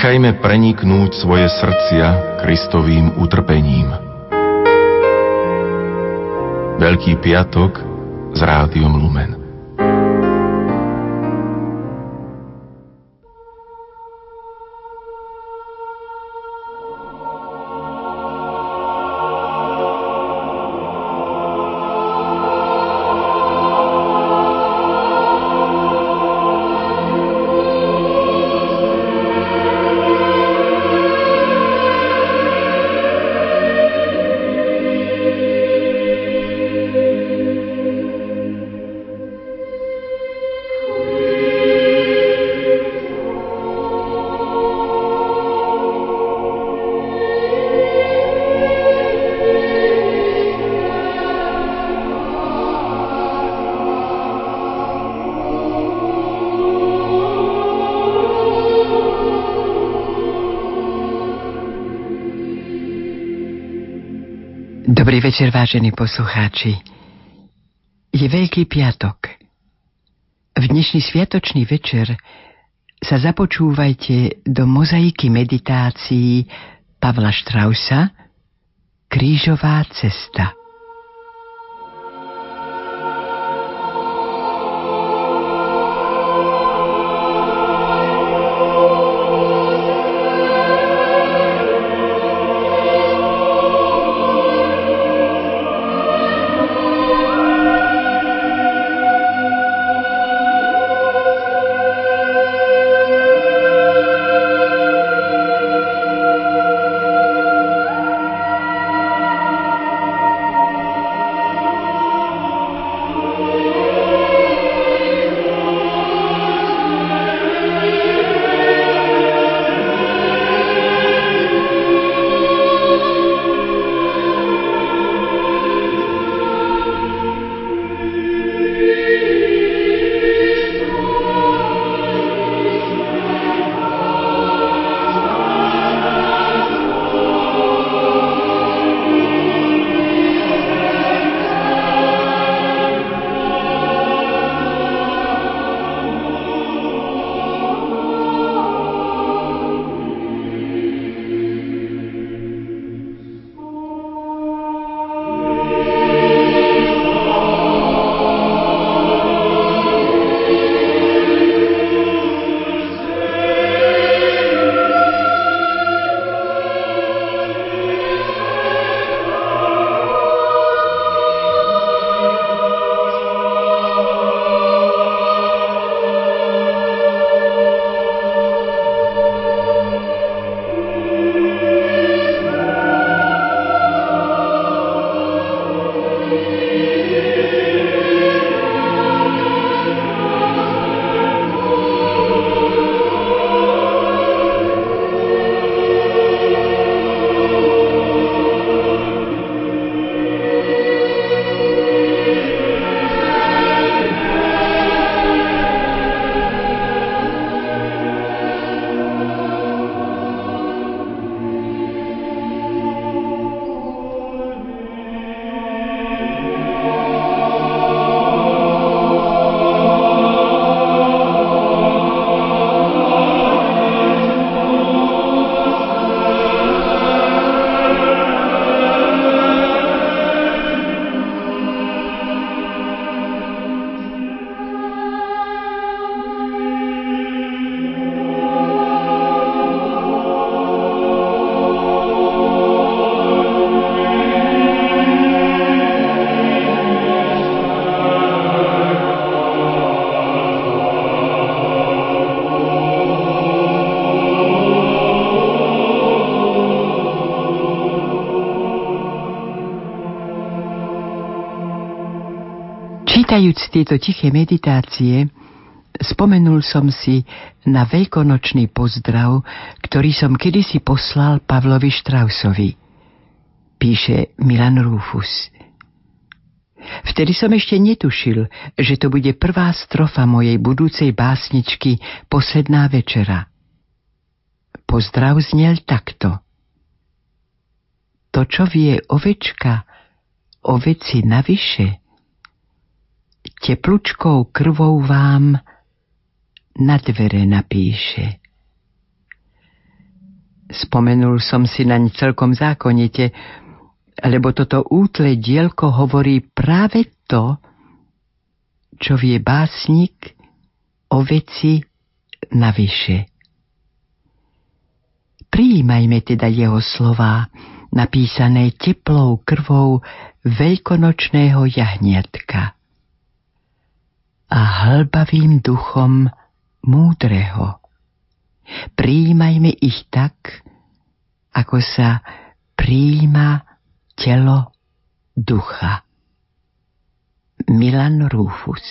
Nechajme preniknúť svoje srdcia Kristovým utrpením. Veľký piatok s rádiom Lumen. Večer, vážení poslucháči. Je Veľký piatok. V dnešný sviatočný večer sa započúvajte do mozaiky meditácií Pavla Štrausa Krížová cesta. Čítajúc tieto tiché meditácie, spomenul som si na veľkonočný pozdrav, ktorý som kedysi poslal Pavlovi Štrausovi. Píše Milan Rufus. Vtedy som ešte netušil, že to bude prvá strofa mojej budúcej básničky Posledná večera. Pozdrav znel takto. To, čo vie ovečka, oveci navyše – teplučkou krvou vám na dvere napíše. Spomenul som si naň celkom zákonite, lebo toto útle dielko hovorí práve to, čo vie básnik o veci navyše. Prijímajme teda jeho slová, napísané teplou krvou veľkonočného jahniatka a hlbavým duchom múdreho. Prijímajme ich tak, ako sa prijíma telo ducha. Milan Rufus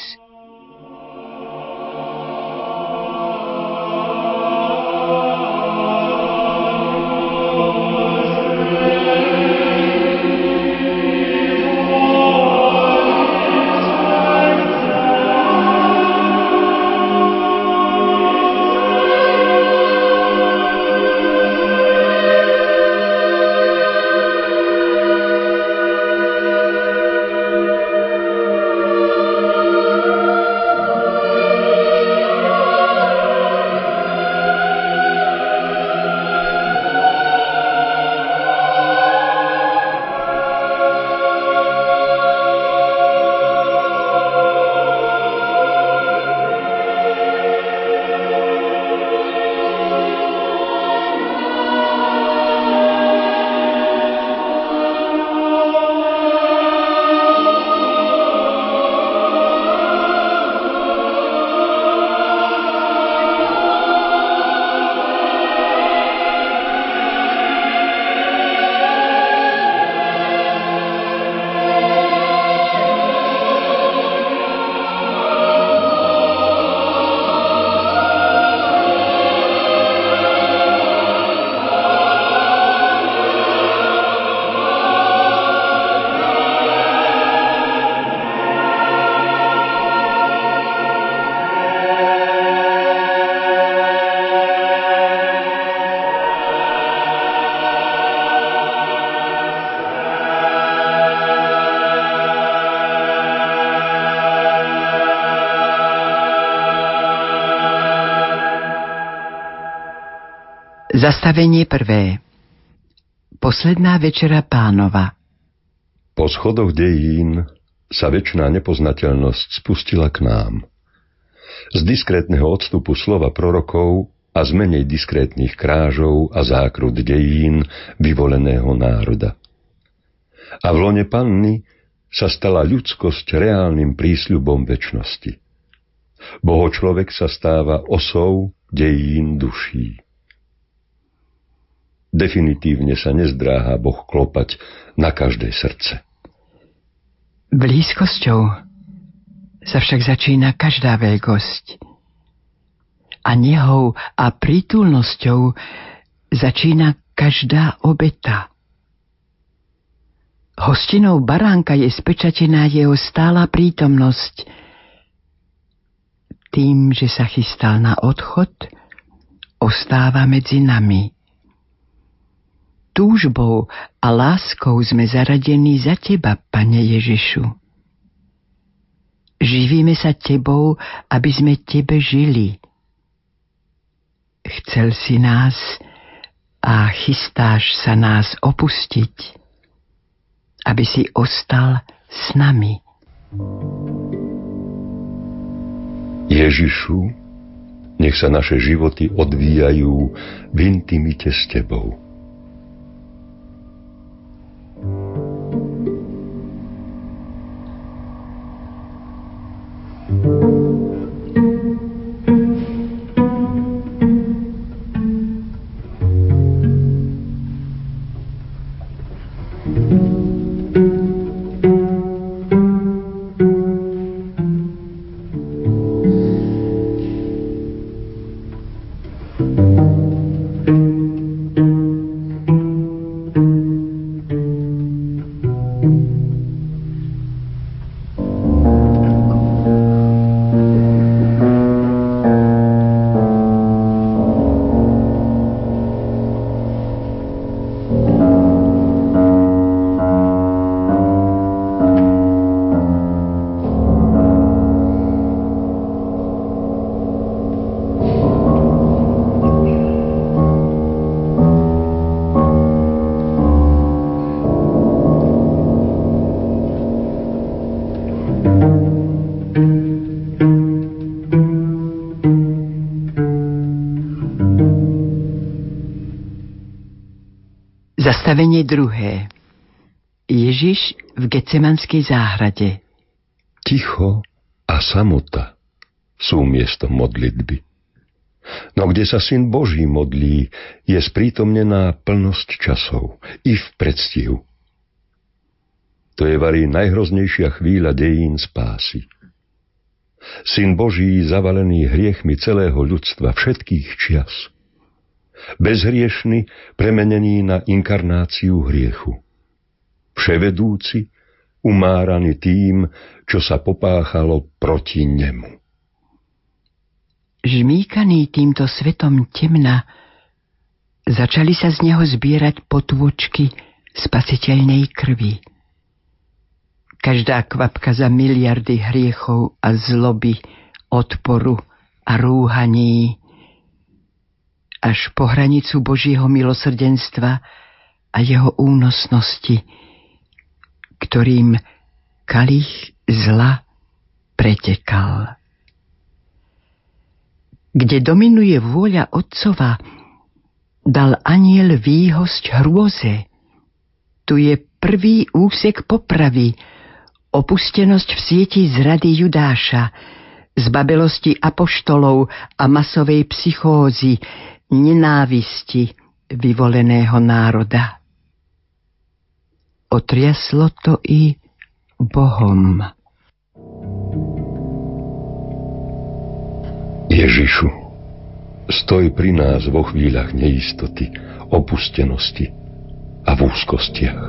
Zastavenie prvé. Posledná večera pánova. Po schodoch dejín sa väčšiná nepoznateľnosť spustila k nám. Z diskrétneho odstupu slova prorokov a z menej diskrétnych krážov a zákrut dejín vyvoleného národa. A v lone panny sa stala ľudskosť reálnym prísľubom väčnosti. Boho človek sa stáva osou dejín duší. Definitívne sa nezdráha Boh klopať na každé srdce. Blízkosťou sa však začína každá veľkosť. A nehou a prítulnosťou začína každá obeta. Hostinou baránka je spečatená jeho stála prítomnosť. Tým, že sa chystá na odchod, ostáva medzi nami túžbou a láskou sme zaradení za Teba, Pane Ježišu. Živíme sa Tebou, aby sme Tebe žili. Chcel si nás a chystáš sa nás opustiť, aby si ostal s nami. Ježišu, nech sa naše životy odvíjajú v intimite s Tebou. Zastavenie druhé. Ježiš v Gecemanskej záhrade. Ticho a samota sú miesto modlitby. No kde sa Syn Boží modlí, je sprítomnená plnosť časov i v predstihu. To je varí najhroznejšia chvíľa dejín spásy. Syn Boží zavalený hriechmi celého ľudstva všetkých čias – bezhriešný, premenený na inkarnáciu hriechu. Vševedúci, umáraný tým, čo sa popáchalo proti nemu. Žmíkaný týmto svetom temna, začali sa z neho zbierať potôčky spasiteľnej krvi. Každá kvapka za miliardy hriechov a zloby, odporu a rúhaní až po hranicu Božieho milosrdenstva a jeho únosnosti, ktorým kalich zla pretekal. Kde dominuje vôľa Otcova, dal aniel výhosť hrôze. Tu je prvý úsek popravy, opustenosť v sieti zrady Judáša, zbabelosti apoštolov a masovej psychózy, nenávisti vyvoleného národa. Otriaslo to i Bohom. Ježišu, stoj pri nás vo chvíľach neistoty, opustenosti a v úzkostiach.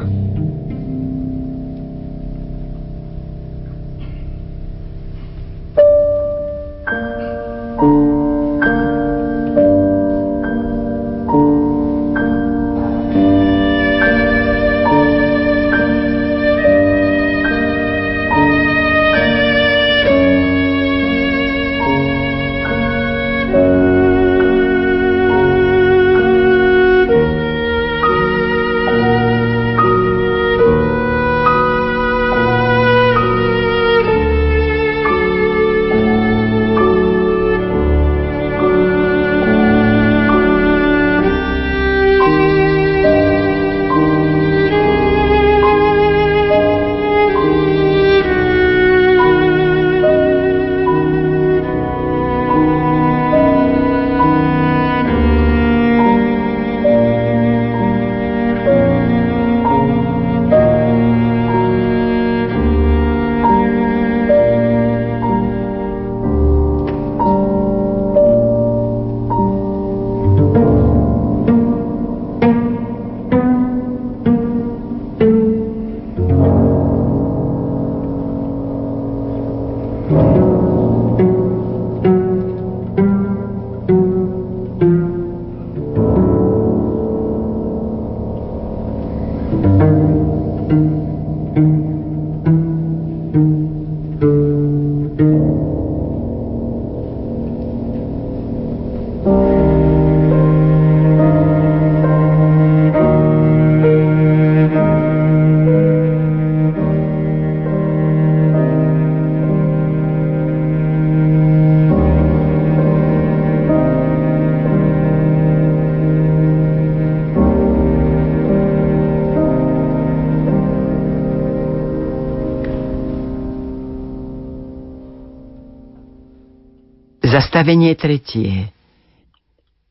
Zastavenie tretie.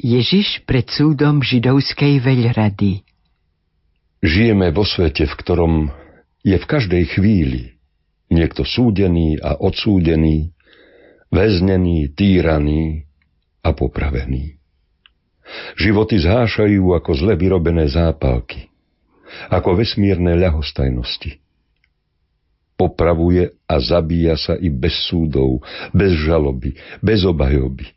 Ježiš pred súdom židovskej veľrady. Žijeme vo svete, v ktorom je v každej chvíli niekto súdený a odsúdený, väznený, týraný a popravený. Životy zhášajú ako zle vyrobené zápalky, ako vesmírne ľahostajnosti popravuje a zabíja sa i bez súdov, bez žaloby, bez obhajoby.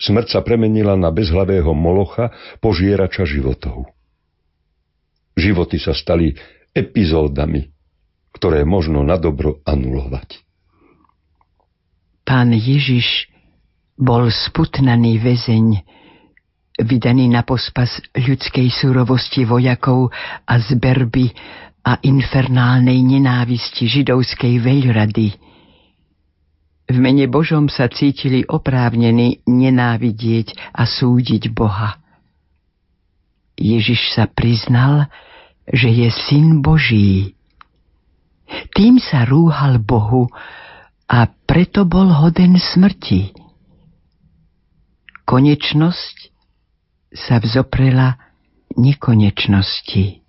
Smrť sa premenila na bezhlavého molocha, požierača životov. Životy sa stali epizódami, ktoré možno na dobro anulovať. Pán Ježiš bol sputnaný väzeň, vydaný na pospas ľudskej surovosti vojakov a zberby a infernálnej nenávisti židovskej veľrady. V mene Božom sa cítili oprávnení nenávidieť a súdiť Boha. Ježiš sa priznal, že je syn Boží. Tým sa rúhal Bohu a preto bol hoden smrti. Konečnosť sa vzoprela nekonečnosti.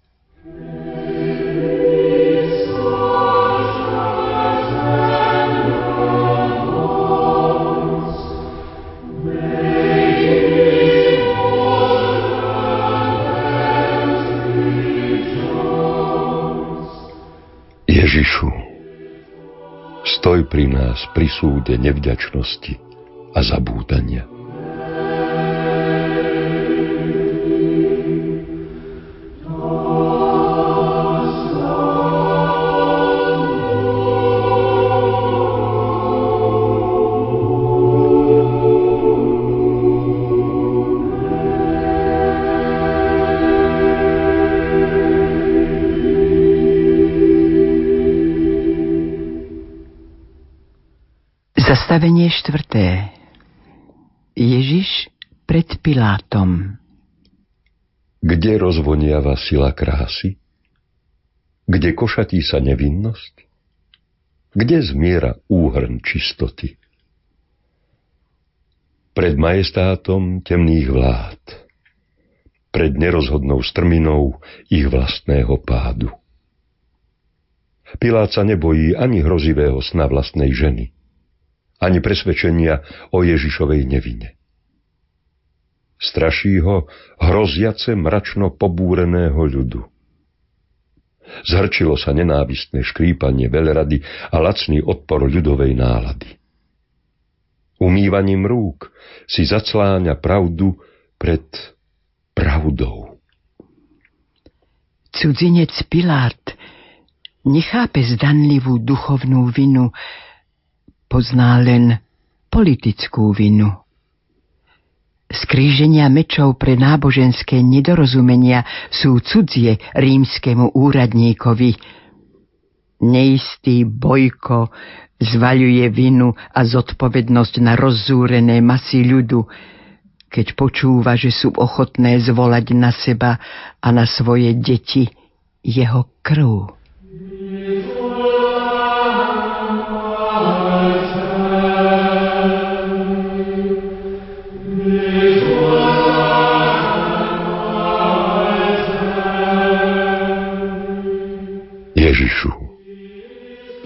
Ježišu, stoj pri nás pri súde nevďačnosti a zabúdania. Zastavenie štvrté. Ježiš pred Pilátom. Kde rozvoniava sila krásy? Kde košatí sa nevinnosť? Kde zmiera úhrn čistoty? Pred majestátom temných vlád, pred nerozhodnou strminou ich vlastného pádu. Pilát sa nebojí ani hrozivého sna vlastnej ženy – ani presvedčenia o Ježišovej nevine. Straší ho hroziace mračno pobúreného ľudu. Zhrčilo sa nenávistné škrípanie veľrady a lacný odpor ľudovej nálady. Umývaním rúk si zacláňa pravdu pred pravdou. Cudzinec Pilát nechápe zdanlivú duchovnú vinu, pozná len politickú vinu. Skríženia mečov pre náboženské nedorozumenia sú cudzie rímskému úradníkovi. Neistý bojko zvaľuje vinu a zodpovednosť na rozzúrené masy ľudu, keď počúva, že sú ochotné zvolať na seba a na svoje deti jeho krv.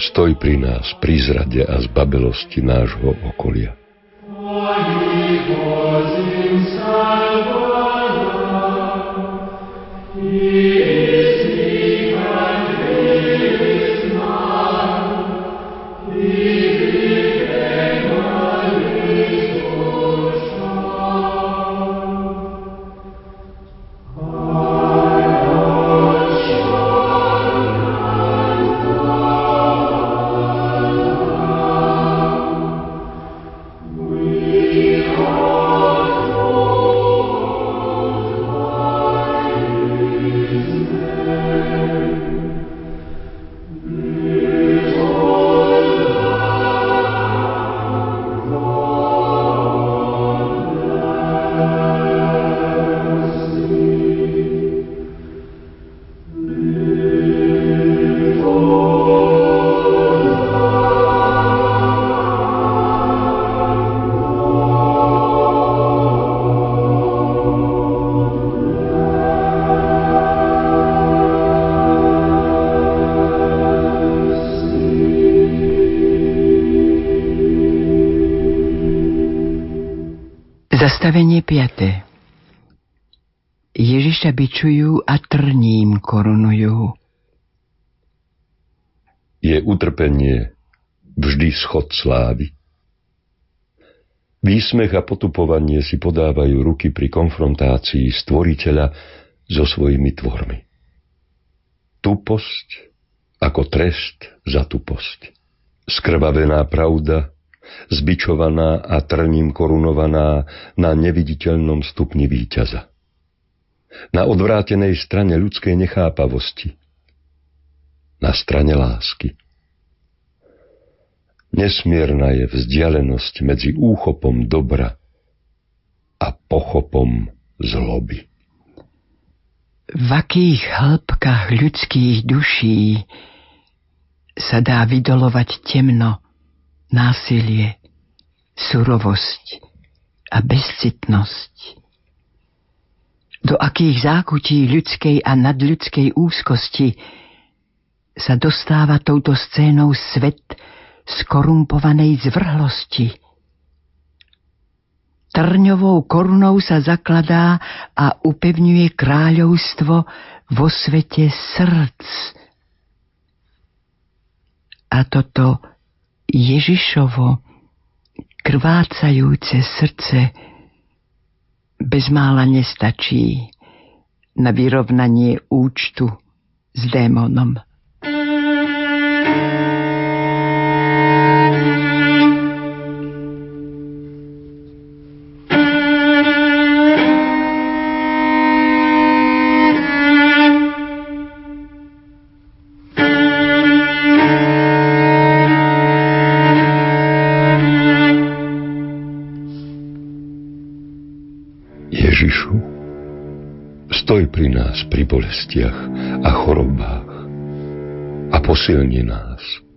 Stoj pri nás pri zrade a zbabelosti nášho okolia. Zastavenie 5. Ježiša bičujú a trním korunujú. Je utrpenie vždy schod slávy. Výsmech a potupovanie si podávajú ruky pri konfrontácii stvoriteľa so svojimi tvormi. Tuposť ako trest za tuposť. Skrvavená pravda zbičovaná a trním korunovaná na neviditeľnom stupni víťaza. Na odvrátenej strane ľudskej nechápavosti. na strane lásky. Nesmierna je vzdialenosť medzi úchopom dobra a pochopom zloby. V akých hĺbkach ľudských duší sa dá vydolovať temno, násilie, surovosť a bezcitnosť. Do akých zákutí ľudskej a nadľudskej úzkosti sa dostáva touto scénou svet skorumpovanej zvrhlosti. Trňovou korunou sa zakladá a upevňuje kráľovstvo vo svete srdc. A toto Ježišovo krvácajúce srdce bezmála nestačí na vyrovnanie účtu s démonom. Bolestiach a chorobách a posilni nás.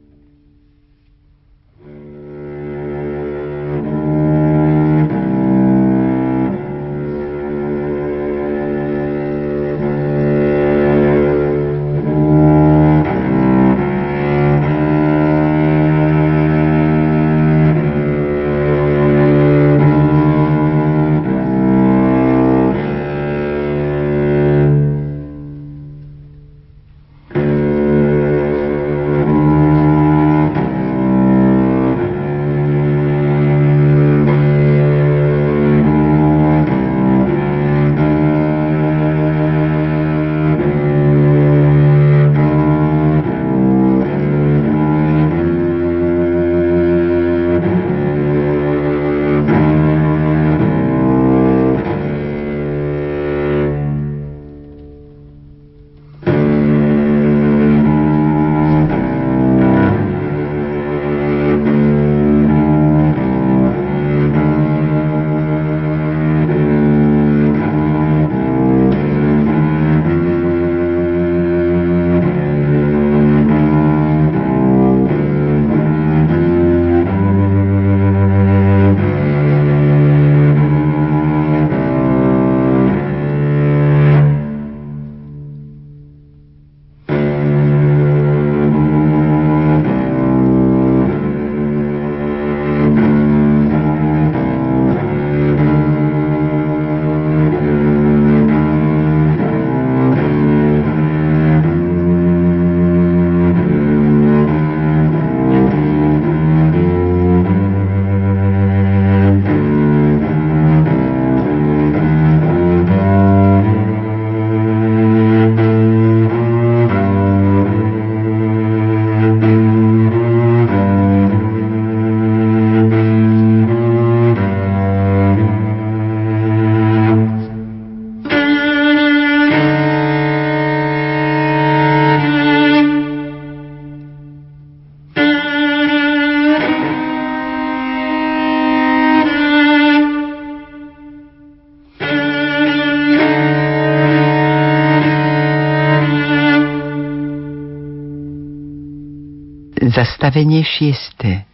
Zastavenie šieste.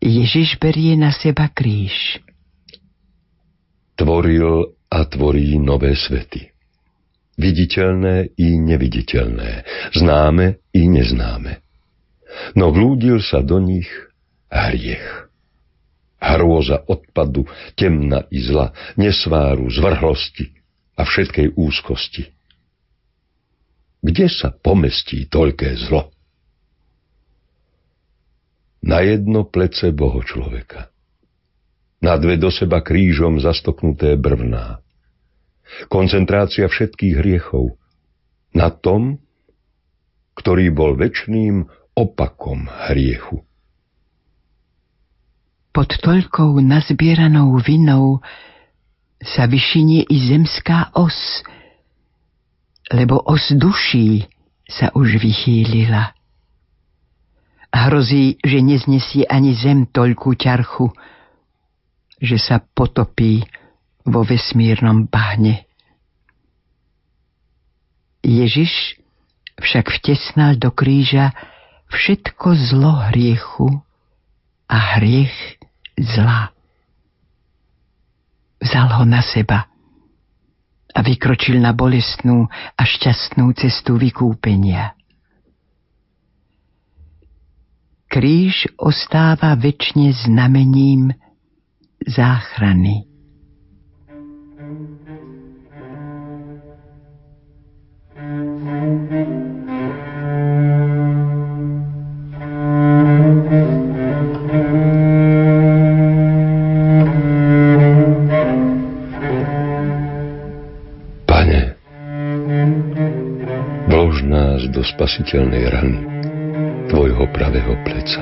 Ježiš berie na seba kríž. Tvoril a tvorí nové svety. Viditeľné i neviditeľné, známe i neznáme. No vlúdil sa do nich hriech. Hrôza odpadu, temna i zla, nesváru, zvrhlosti a všetkej úzkosti. Kde sa pomestí toľké zlo? Na jedno plece boho človeka. Na dve do seba krížom zastoknuté brvná. Koncentrácia všetkých hriechov na tom, ktorý bol väčšným opakom hriechu. Pod toľkou nazbieranou vinou sa vyšinie i zemská os, lebo os duší sa už vychýlila. Hrozí, že neznesie ani zem toľkú ťarchu, že sa potopí vo vesmírnom bahne. Ježiš však vtesnal do kríža všetko zlo hriechu a hriech zla. Vzal ho na seba a vykročil na bolestnú a šťastnú cestu vykúpenia. Kríž ostáva väčšine znamením záchrany. spasiteľnej rany tvojho pravého pleca.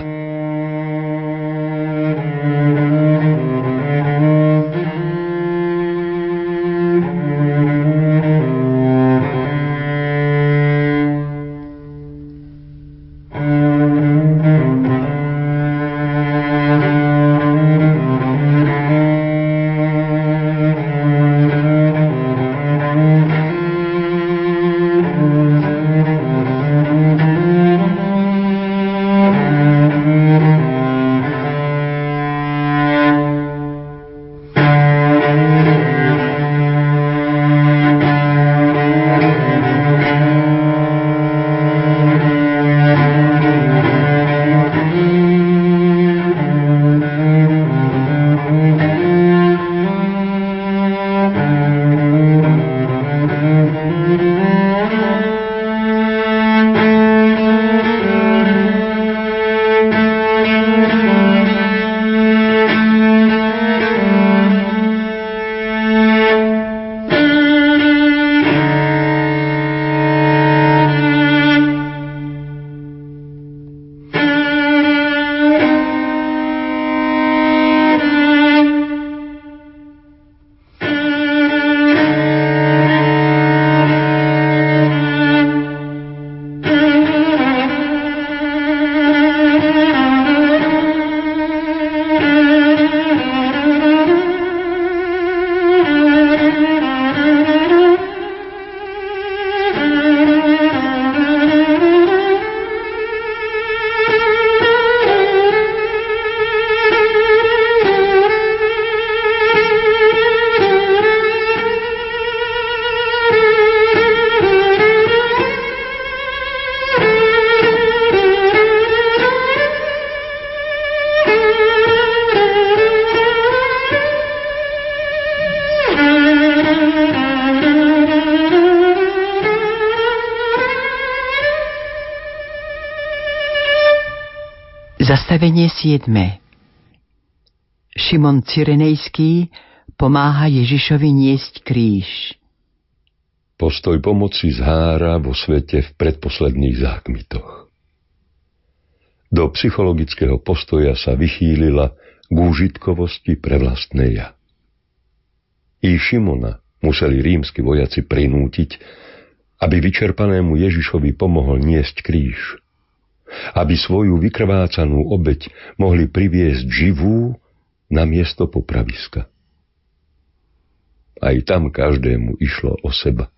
Zastavenie 7. Šimon Cyrenejský pomáha Ježišovi niesť kríž. Postoj pomoci zhára vo svete v predposledných zákmitoch. Do psychologického postoja sa vychýlila k úžitkovosti pre vlastné ja. I Šimona museli rímsky vojaci prinútiť, aby vyčerpanému Ježišovi pomohol niesť kríž aby svoju vykrvácanú obeď mohli priviesť živú na miesto popraviska. Aj tam každému išlo o seba.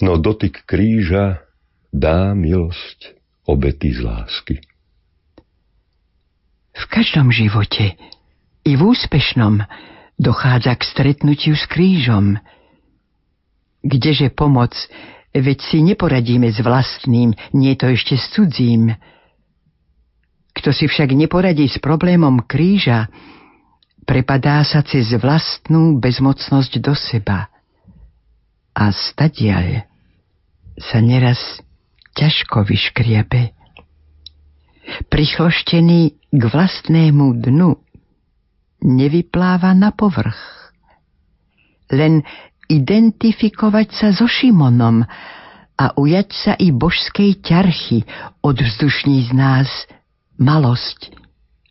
No dotyk kríža dá milosť obety z lásky. V každom živote, i v úspešnom, dochádza k stretnutiu s krížom. Kdeže pomoc veď si neporadíme s vlastným, nie to ešte s cudzím. Kto si však neporadí s problémom kríža, prepadá sa cez vlastnú bezmocnosť do seba. A stadiaľ sa neraz ťažko vyškriabe. Prichloštený k vlastnému dnu nevypláva na povrch. Len identifikovať sa so Šimonom a ujať sa i božskej ťarchy od vzdušní z nás malosť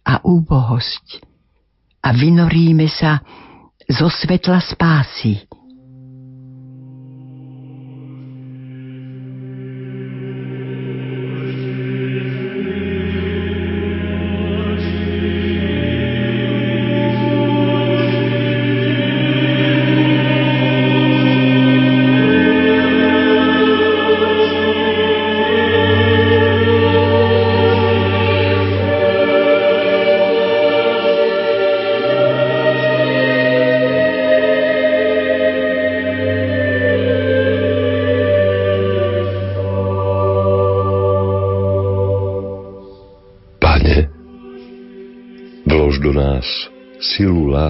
a úbohosť a vynoríme sa zo svetla spásy.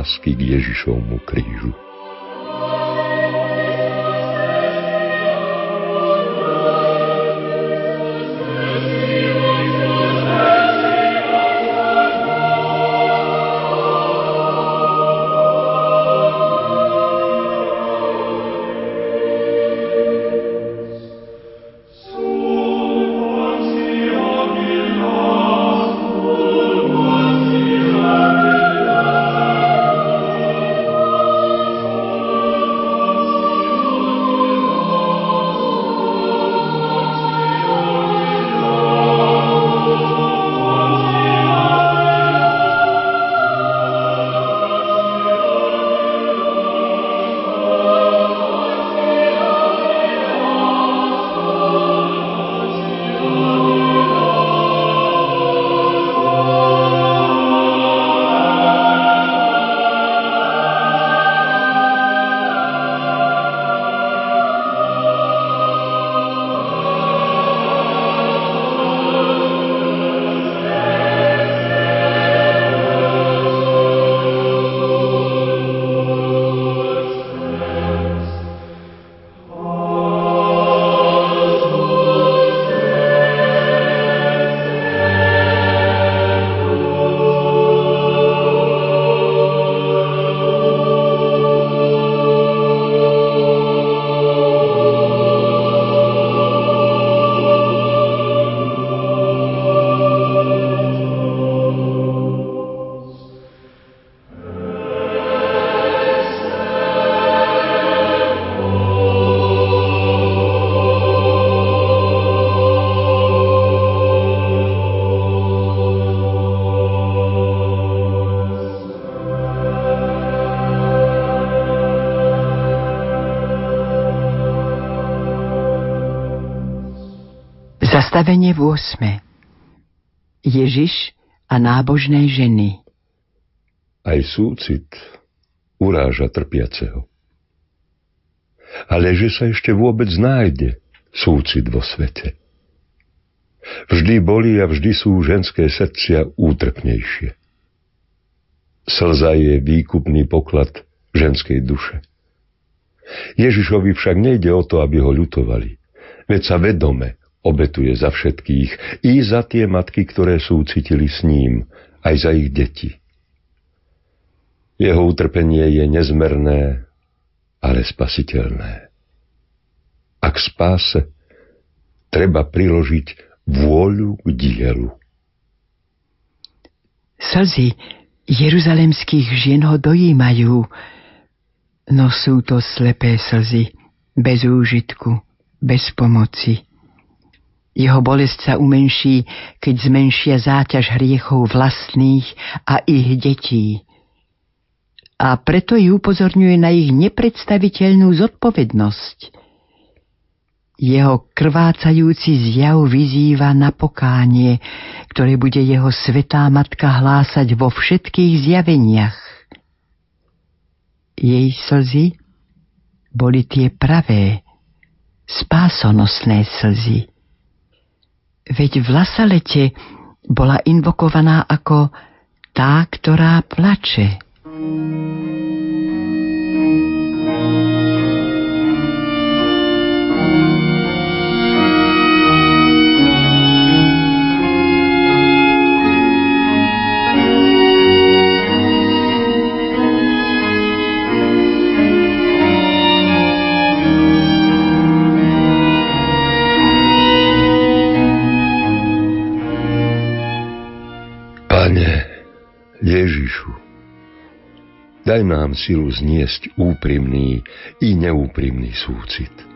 Silu lásky k Ježišovmu Zastavenie v 8. Ježiš a nábožné ženy. Aj súcit uráža trpiaceho. Ale že sa ešte vôbec nájde súcit vo svete. Vždy boli a vždy sú ženské srdcia útrpnejšie. Slza je výkupný poklad ženskej duše. Ježišovi však nejde o to, aby ho ľutovali, veď sa vedome obetuje za všetkých, i za tie matky, ktoré súcitili s ním, aj za ich deti. Jeho utrpenie je nezmerné, ale spasiteľné. A k spáse treba priložiť vôľu k dielu. Slzy jeruzalemských žien ho dojímajú, no sú to slepé slzy, bez úžitku, bez pomoci. Jeho bolesť sa umenší, keď zmenšia záťaž hriechov vlastných a ich detí. A preto ju upozorňuje na ich nepredstaviteľnú zodpovednosť. Jeho krvácajúci zjav vyzýva na pokánie, ktoré bude jeho svetá matka hlásať vo všetkých zjaveniach. Jej slzy boli tie pravé, spásonosné slzy. Veď v Lasalete bola invokovaná ako tá, ktorá plače. Daj nám silu zniesť úprimný i neúprimný súcit.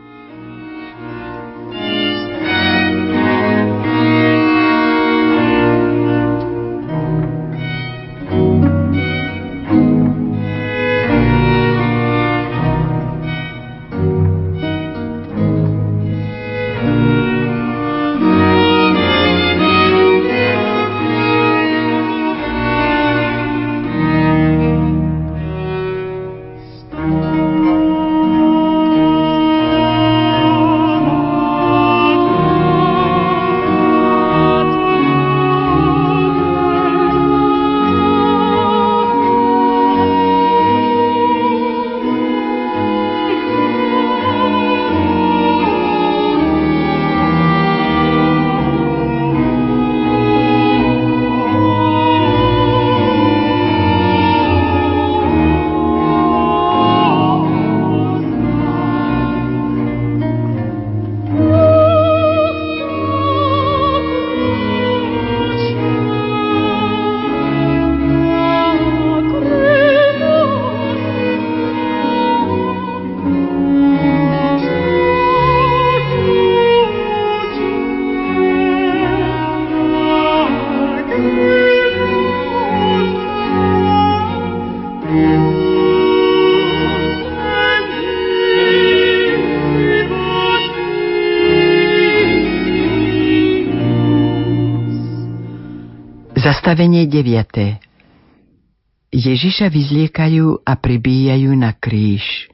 Zastavenie 9. Ježiša vyzliekajú a pribíjajú na kríž.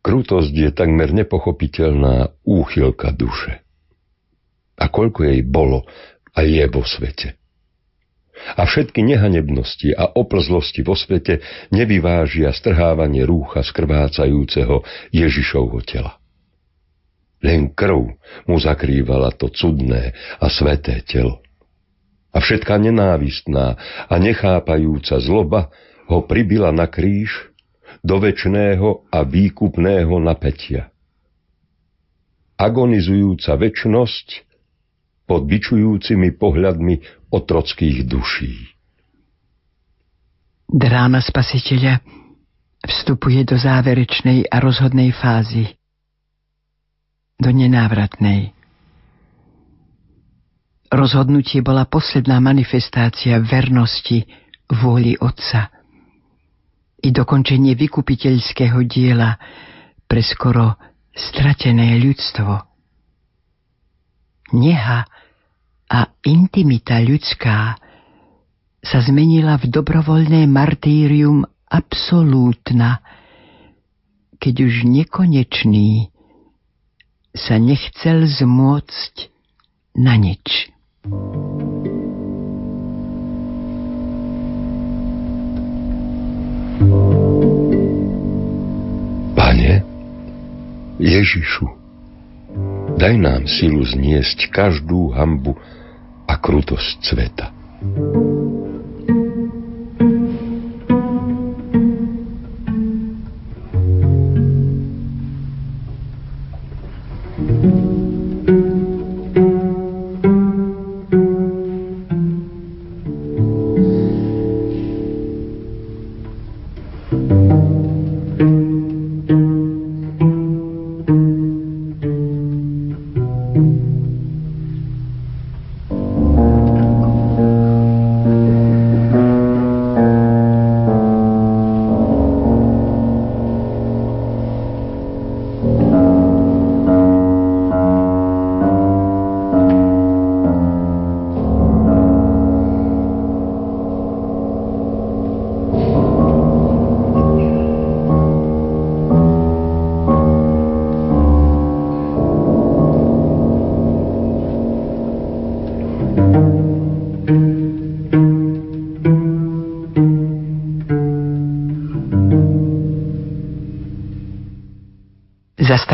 Krutosť je takmer nepochopiteľná úchylka duše. A koľko jej bolo a je vo svete. A všetky nehanebnosti a oplzlosti vo svete nevyvážia strhávanie rúcha skrvácajúceho Ježišovho tela. Len krv mu zakrývala to cudné a sveté telo. A všetká nenávistná a nechápajúca zloba ho pribila na kríž do väčšného a výkupného napätia. Agonizujúca väčnosť pod bičujúcimi pohľadmi otrockých duší. Dráma spasiteľa vstupuje do záverečnej a rozhodnej fázy, do nenávratnej. Rozhodnutie bola posledná manifestácia vernosti vôli Otca – i dokončenie vykupiteľského diela pre skoro stratené ľudstvo. Neha a intimita ľudská sa zmenila v dobrovoľné martýrium absolútna, keď už nekonečný sa nechcel zmôcť na nič. Pane, Ježišu, daj nám silu zniesť každú hambu a krutosť sveta.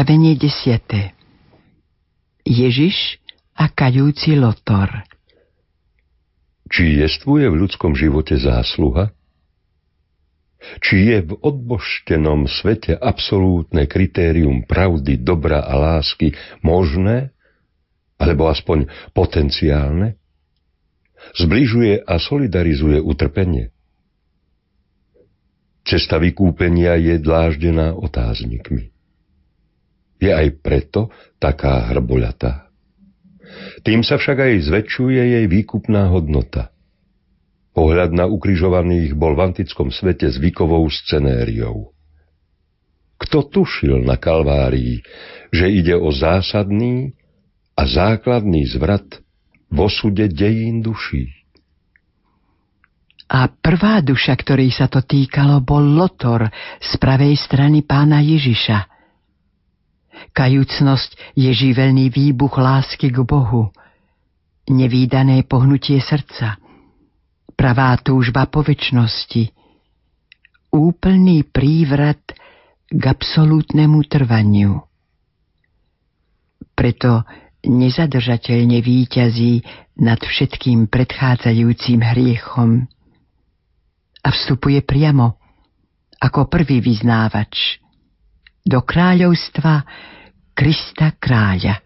Zastavenie desiate. Ježiš a kajúci lotor. Či jestvuje v ľudskom živote zásluha? Či je v odboštenom svete absolútne kritérium pravdy, dobra a lásky možné? Alebo aspoň potenciálne? Zbližuje a solidarizuje utrpenie? Cesta vykúpenia je dláždená otáznikmi. Je aj preto taká hrboľatá. Tým sa však aj zväčšuje jej výkupná hodnota. Pohľad na ukrižovaných bol v antickom svete zvykovou scenériou. Kto tušil na Kalvárii, že ide o zásadný a základný zvrat v osude dejín duší? A prvá duša, ktorej sa to týkalo, bol Lotor z pravej strany pána Ježiša – Kajúcnosť je živelný výbuch lásky k Bohu, nevýdané pohnutie srdca, pravá túžba po väčšnosti, úplný prívrat k absolútnemu trvaniu. Preto nezadržateľne výťazí nad všetkým predchádzajúcim hriechom a vstupuje priamo ako prvý vyznávač do kráľovstva Krista kráľa.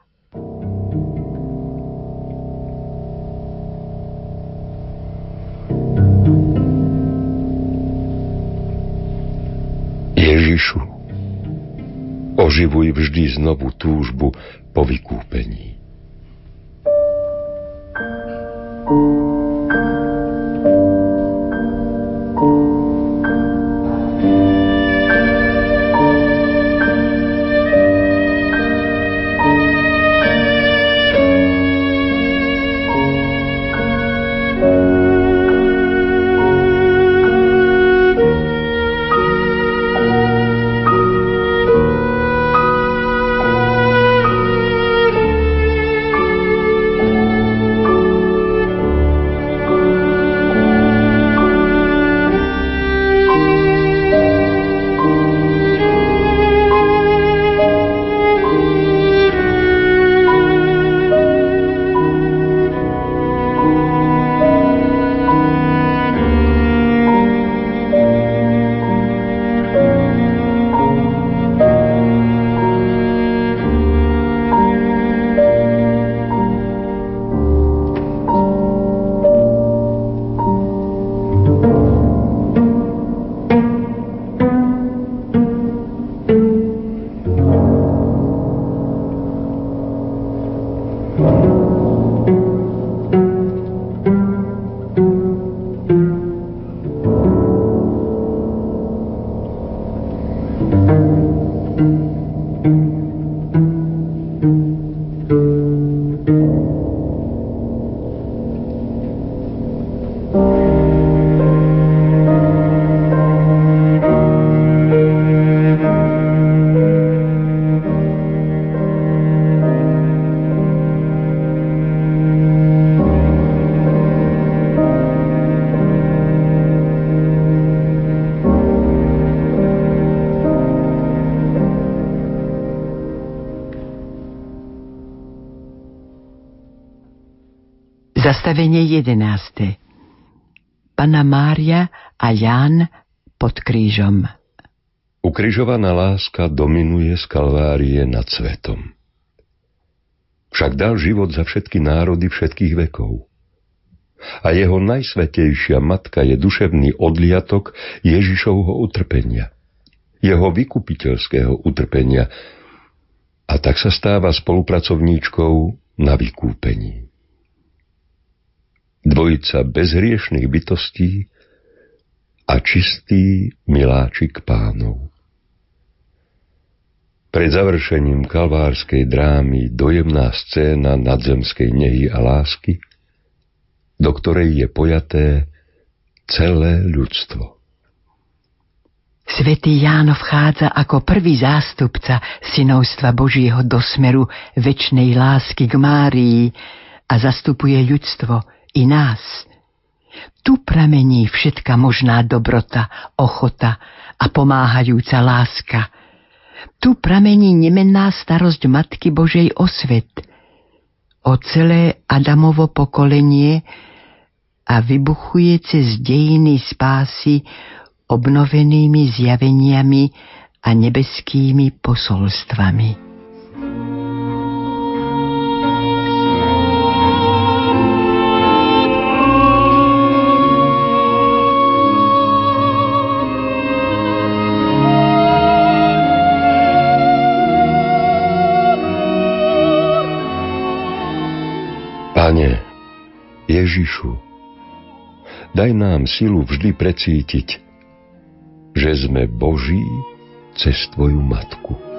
Ježišu, oživuj vždy znovu túžbu po vykúpení. thank you Zastavenie jedenáste. Pana Mária a Ján pod krížom. Ukrižovaná láska dominuje z Kalvárie nad svetom. Však dal život za všetky národy všetkých vekov. A jeho najsvetejšia matka je duševný odliatok Ježišovho utrpenia, jeho vykupiteľského utrpenia, a tak sa stáva spolupracovníčkou na vykúpení. Dvojica bezhriešných bytostí a čistý miláčik pánov. Pred završením kalvárskej drámy dojemná scéna nadzemskej nehy a lásky, do ktorej je pojaté celé ľudstvo. Svetý Ján vchádza ako prvý zástupca synovstva Božieho do smeru väčšnej lásky k Márii a zastupuje ľudstvo i nás. Tu pramení všetka možná dobrota, ochota a pomáhajúca láska – tu pramení nemenná starosť Matky Božej o svet, o celé Adamovo pokolenie a vybuchuje cez dejiny spásy obnovenými zjaveniami a nebeskými posolstvami. Ježišu, daj nám silu vždy precítiť, že sme Boží cez Tvoju Matku.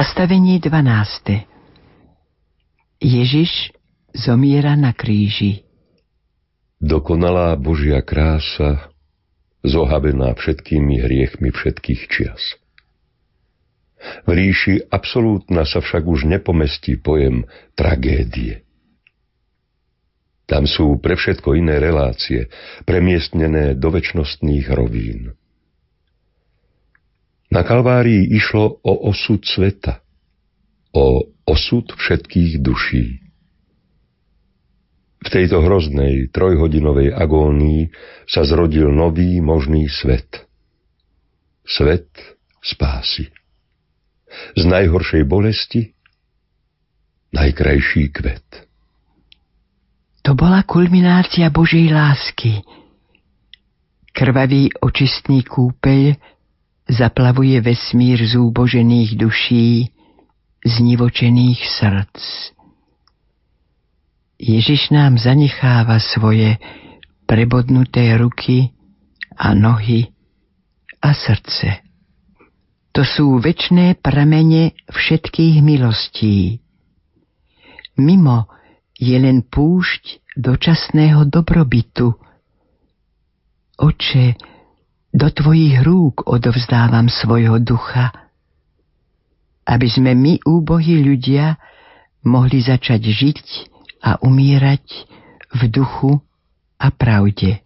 Zastavenie 12. Ježiš zomiera na kríži. Dokonalá Božia krása, zohabená všetkými hriechmi všetkých čias. V ríši absolútna sa však už nepomestí pojem tragédie. Tam sú pre všetko iné relácie, premiestnené do väčšnostných rovín. Na Kalvárii išlo o osud sveta – o osud všetkých duší. V tejto hroznej trojhodinovej agónii sa zrodil nový možný svet. Svet spásy. Z najhoršej bolesti najkrajší kvet. To bola kulminácia Božej lásky. Krvavý očistný kúpeľ zaplavuje vesmír zúbožených duší, znivočených srdc. Ježiš nám zanecháva svoje prebodnuté ruky a nohy a srdce. To sú väčné pramene všetkých milostí. Mimo je len púšť dočasného dobrobytu. Oče, do tvojich rúk odovzdávam svojho ducha, aby sme my, úbohí ľudia, mohli začať žiť a umírať v duchu a pravde.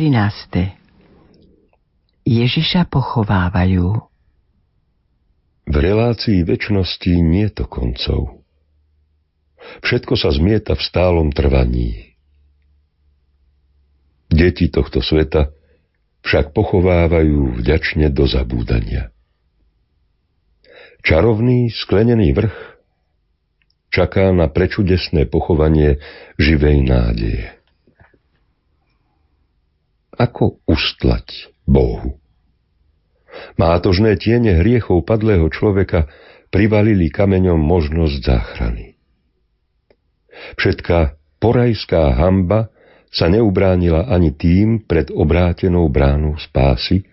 13. Ježiša pochovávajú. V relácii väčšnosti nie to koncov. Všetko sa zmieta v stálom trvaní. Deti tohto sveta však pochovávajú vďačne do zabúdania. Čarovný sklenený vrch čaká na prečudesné pochovanie živej nádeje ako ustlať Bohu. Mátožné tiene hriechov padlého človeka privalili kameňom možnosť záchrany. Všetká porajská hamba sa neubránila ani tým pred obrátenou bránou spásy,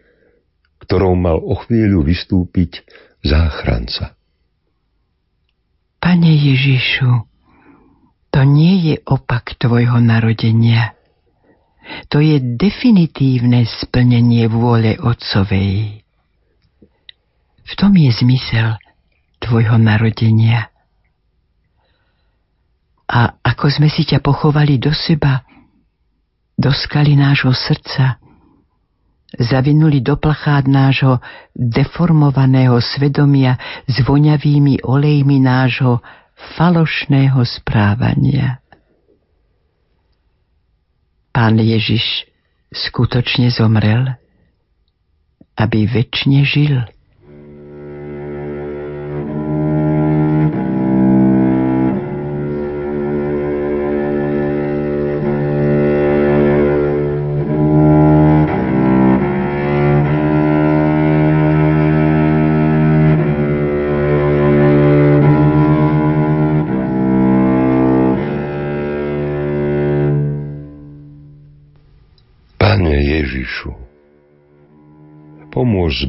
ktorou mal o chvíľu vystúpiť záchranca. Pane Ježišu, to nie je opak tvojho narodenia. To je definitívne splnenie vôle Otcovej. V tom je zmysel tvojho narodenia. A ako sme si ťa pochovali do seba, do skaly nášho srdca, zavinuli do plachát nášho deformovaného svedomia s voňavými olejmi nášho falošného správania. Pán Ježiš skutočne zomrel, aby väčšine žil.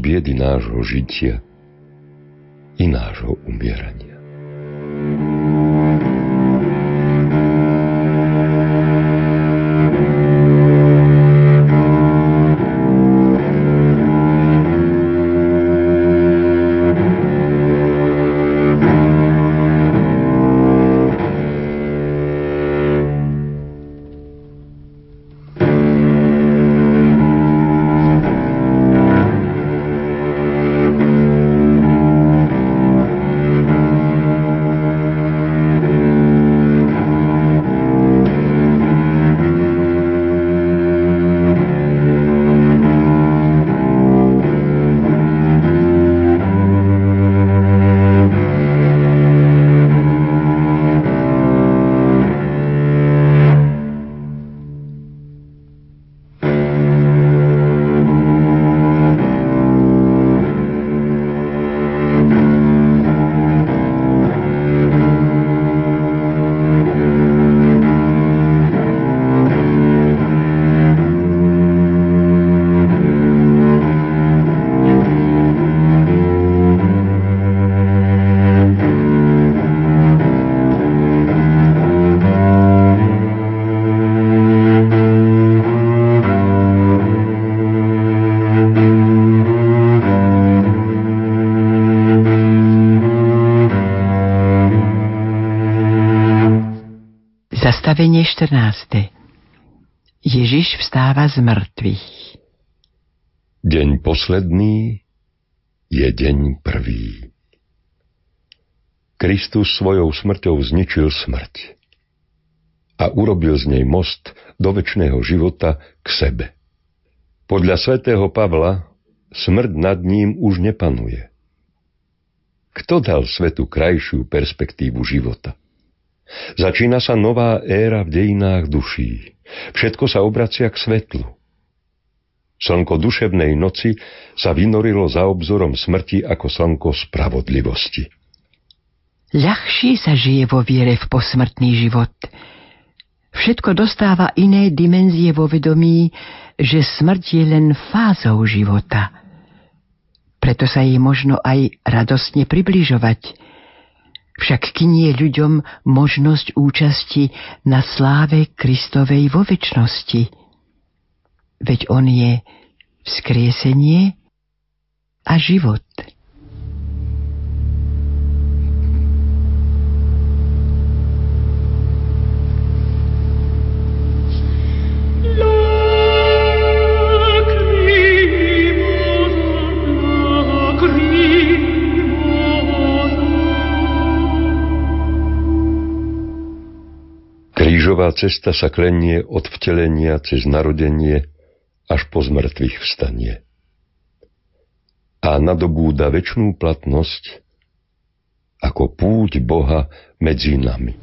Biedy nášho žitia i nášho umierania. Zastavenie 14. Ježiš vstáva z mŕtvych. Deň posledný je deň prvý. Kristus svojou smrťou zničil smrť a urobil z nej most do väčšného života k sebe. Podľa svätého Pavla smrť nad ním už nepanuje. Kto dal svetu krajšiu perspektívu života? Začína sa nová éra v dejinách duší. Všetko sa obracia k svetlu. Slnko duševnej noci sa vynorilo za obzorom smrti ako slnko spravodlivosti. Ľahšie sa žije vo viere v posmrtný život. Všetko dostáva iné dimenzie vo vedomí, že smrť je len fázou života. Preto sa jej možno aj radostne približovať – však kynie ľuďom možnosť účasti na sláve Kristovej vo väčšnosti. Veď On je vzkriesenie a život. Krížová cesta sa klenie od vtelenia cez narodenie až po zmrtvých vstanie. A nadobúda väčšnú platnosť ako púť Boha medzi nami.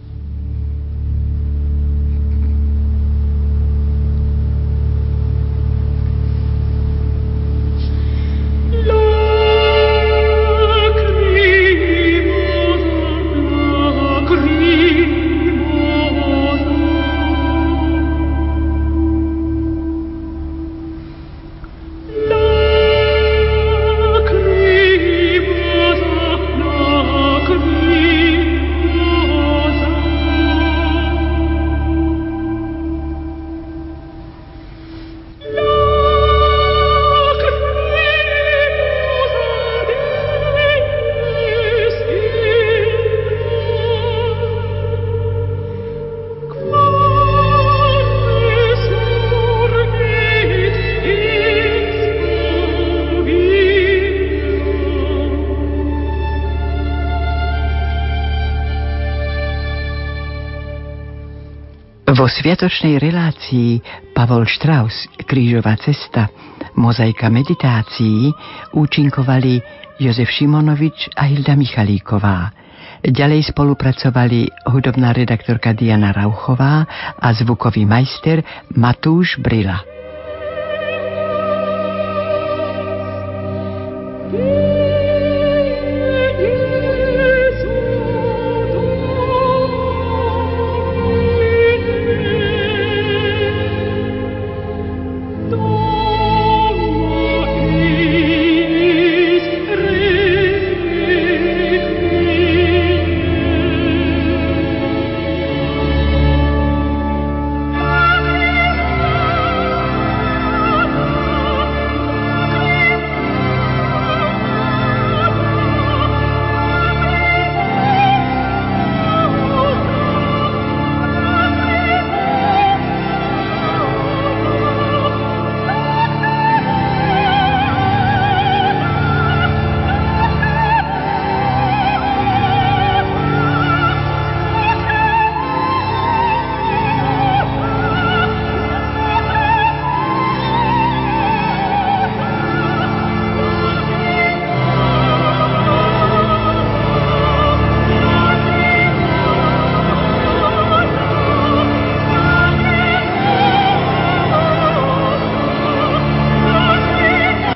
Vo sviatočnej relácii Pavol Strauss Krížová cesta Mozaika meditácií účinkovali Jozef Šimonovič a Hilda Michalíková. Ďalej spolupracovali hudobná redaktorka Diana Rauchová a zvukový majster Matúš Brila.